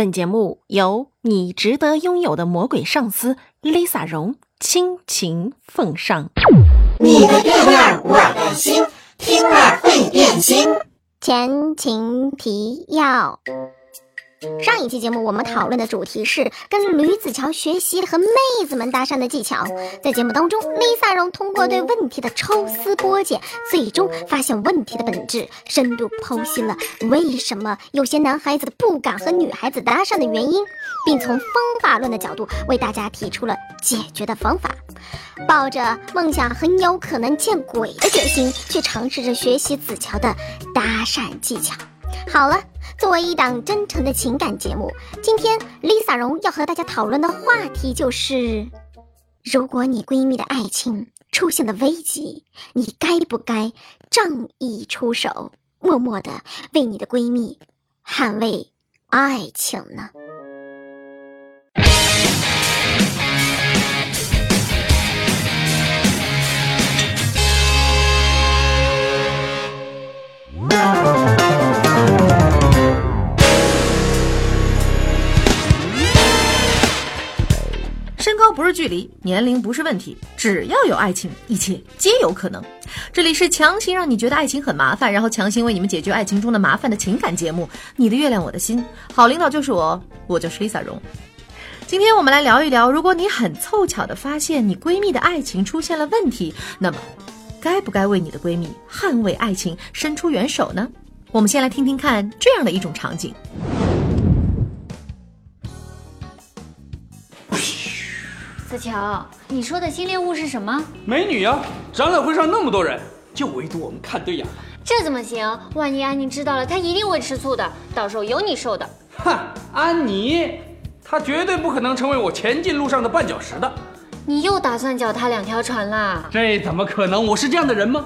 本节目由你值得拥有的魔鬼上司 Lisa 荣倾情奉上。你的月亮，我的心，听了会变心。前情提要：上一期节目我们讨论的主题是跟吕子乔学习和妹子们搭讪的技巧。在节目当中，Lisa 荣通过对问题的抽丝剥茧，最终发现问题的本质，深度剖析了为什么有些男孩子不敢和女孩子搭讪的原因，并从方法论的角度为大家提出了解决的方法。抱着梦想很有可能见鬼的决心，去尝试着学习子乔的搭讪技巧。好了，作为一档真诚的情感节目，今天 Lisa 荣要和大家讨论的话题就是：如果你闺蜜的爱情出现了危机，你该不该仗义出手，默默的为你的闺蜜捍卫爱情呢？身高不是距离，年龄不是问题，只要有爱情，一切皆有可能。这里是强行让你觉得爱情很麻烦，然后强行为你们解决爱情中的麻烦的情感节目《你的月亮我的心》。好领导就是我，我就是 Lisa 荣。今天我们来聊一聊，如果你很凑巧的发现你闺蜜的爱情出现了问题，那么该不该为你的闺蜜捍卫爱情伸出援手呢？我们先来听听看这样的一种场景。乔，你说的新猎物是什么？美女呀、展览会上那么多人，就唯独我们看对眼了。这怎么行？万一安妮知道了，她一定会吃醋的，到时候有你受的。哼，安妮，她绝对不可能成为我前进路上的绊脚石的。你又打算脚踏两条船啦？这怎么可能？我是这样的人吗？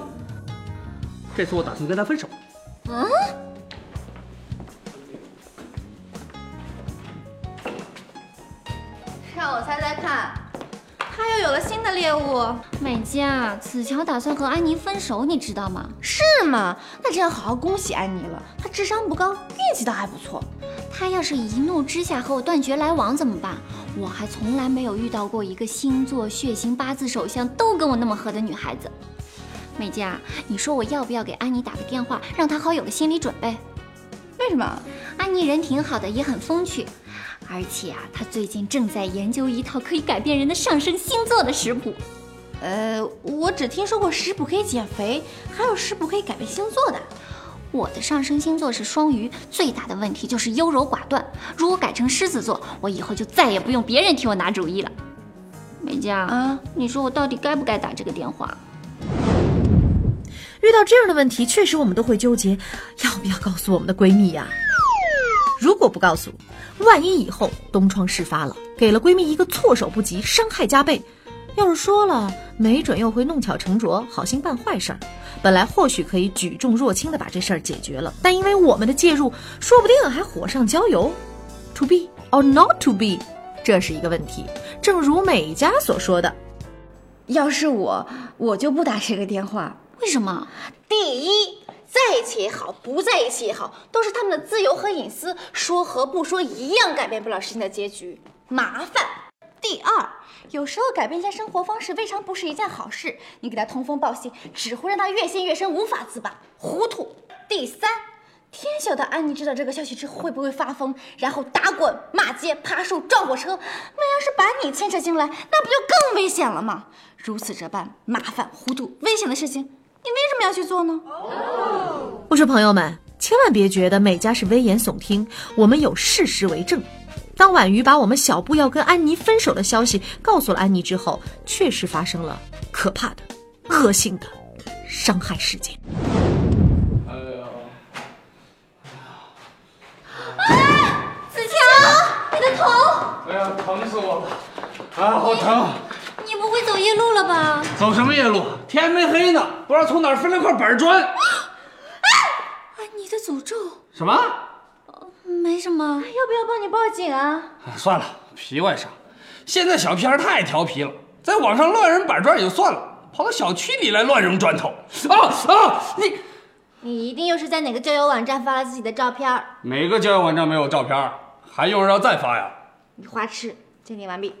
这次我打算跟她分手。嗯？让我猜猜看，他又有了新的猎物，美嘉，子乔打算和安妮分手，你知道吗？是吗？那真要好好恭喜安妮了。她智商不高，运气倒还不错。她要是一怒之下和我断绝来往怎么办？我还从来没有遇到过一个星座、血型、八字、手相都跟我那么合的女孩子。美嘉，你说我要不要给安妮打个电话，让她好有个心理准备？为什么？安妮人挺好的，也很风趣，而且啊，她最近正在研究一套可以改变人的上升星座的食谱。呃，我只听说过食谱可以减肥，还有食谱可以改变星座的。我的上升星座是双鱼，最大的问题就是优柔寡断。如果改成狮子座，我以后就再也不用别人替我拿主意了。美嘉啊，你说我到底该不该打这个电话？遇到这样的问题，确实我们都会纠结，要不要告诉我们的闺蜜呀？如果不告诉，万一以后东窗事发了，给了闺蜜一个措手不及，伤害加倍。要是说了，没准又会弄巧成拙，好心办坏事儿。本来或许可以举重若轻的把这事儿解决了，但因为我们的介入，说不定还火上浇油。To be or not to be，这是一个问题。正如美嘉所说的，要是我，我就不打这个电话。为什么？第一，在一起也好，不在一起也好，都是他们的自由和隐私，说和不说一样改变不了事情的结局，麻烦。第二，有时候改变一下生活方式未尝不是一件好事。你给他通风报信，只会让他越陷越深，无法自拔，糊涂。第三，天晓得安妮知道这个消息之后会不会发疯，然后打滚、骂街、爬树、撞火车。那要是把你牵扯进来，那不就更危险了吗？如此这般麻烦、糊涂、危险的事情，你为什么要去做呢？我说朋友们，千万别觉得美嘉是危言耸听，我们有事实为证。当婉瑜把我们小布要跟安妮分手的消息告诉了安妮之后，确实发生了可怕的、恶性的伤害事件。哎呀，子乔，你的头，哎呀，疼死我了！啊，好疼！你不会走夜路了吧？走什么夜路？天没黑呢，不知道从哪儿分了块板砖。安妮的诅咒？什么？没什么。要不要帮你报警啊？哎算了，皮外伤。现在小屁孩太调皮了，在网上乱扔板砖也就算了，跑到小区里来乱扔砖头。啊啊！你你一定又是在哪个交友网站发了自己的照片哪？个交友网站没有照片，还用得着再发呀？你花痴，鉴定完毕。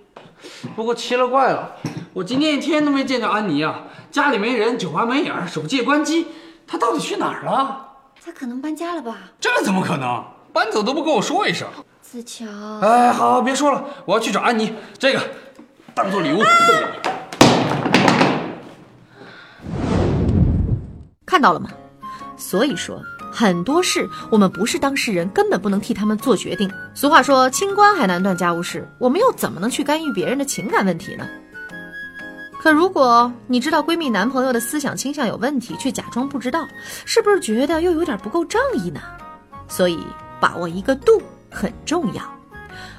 不过奇了怪了，我今天一天都没见着安妮啊，家里没人，酒吧没影儿，手机也关机，她到底去哪儿了？她可能搬家了吧？这怎么可能？搬走都不跟我说一声。子乔，哎，好，好，别说了，我要去找安妮，这个当做礼物送给你。看到了吗？所以说，很多事我们不是当事人，根本不能替他们做决定。俗话说“清官还难断家务事”，我们又怎么能去干预别人的情感问题呢？可如果你知道闺蜜男朋友的思想倾向有问题，却假装不知道，是不是觉得又有点不够仗义呢？所以，把握一个度很重要。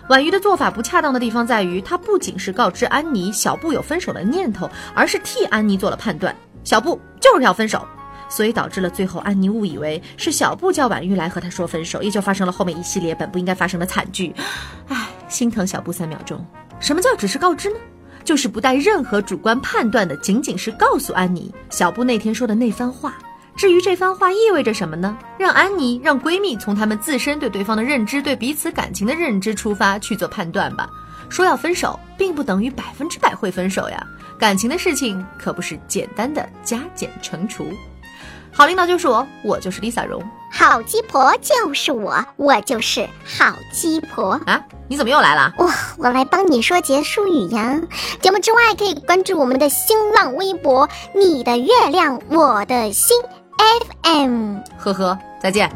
婉瑜的做法不恰当的地方在于，她不仅是告知安妮小布有分手的念头，而是替安妮做了判断，小布就是要分手。所以导致了最后安妮误以为是小布叫婉瑜来和她说分手，也就发生了后面一系列本不应该发生的惨剧。唉，心疼小布三秒钟。什么叫只是告知呢？就是不带任何主观判断的，仅仅是告诉安妮小布那天说的那番话。至于这番话意味着什么呢？让安妮让闺蜜从她们自身对对方的认知、对彼此感情的认知出发去做判断吧。说要分手，并不等于百分之百会分手呀。感情的事情可不是简单的加减乘除。好领导就是我，我就是 Lisa 荣好鸡婆就是我，我就是好鸡婆。啊！你怎么又来了？哇，我来帮你说结束语呀！节目之外可以关注我们的新浪微博“你的月亮我的心 FM”。呵呵，再见。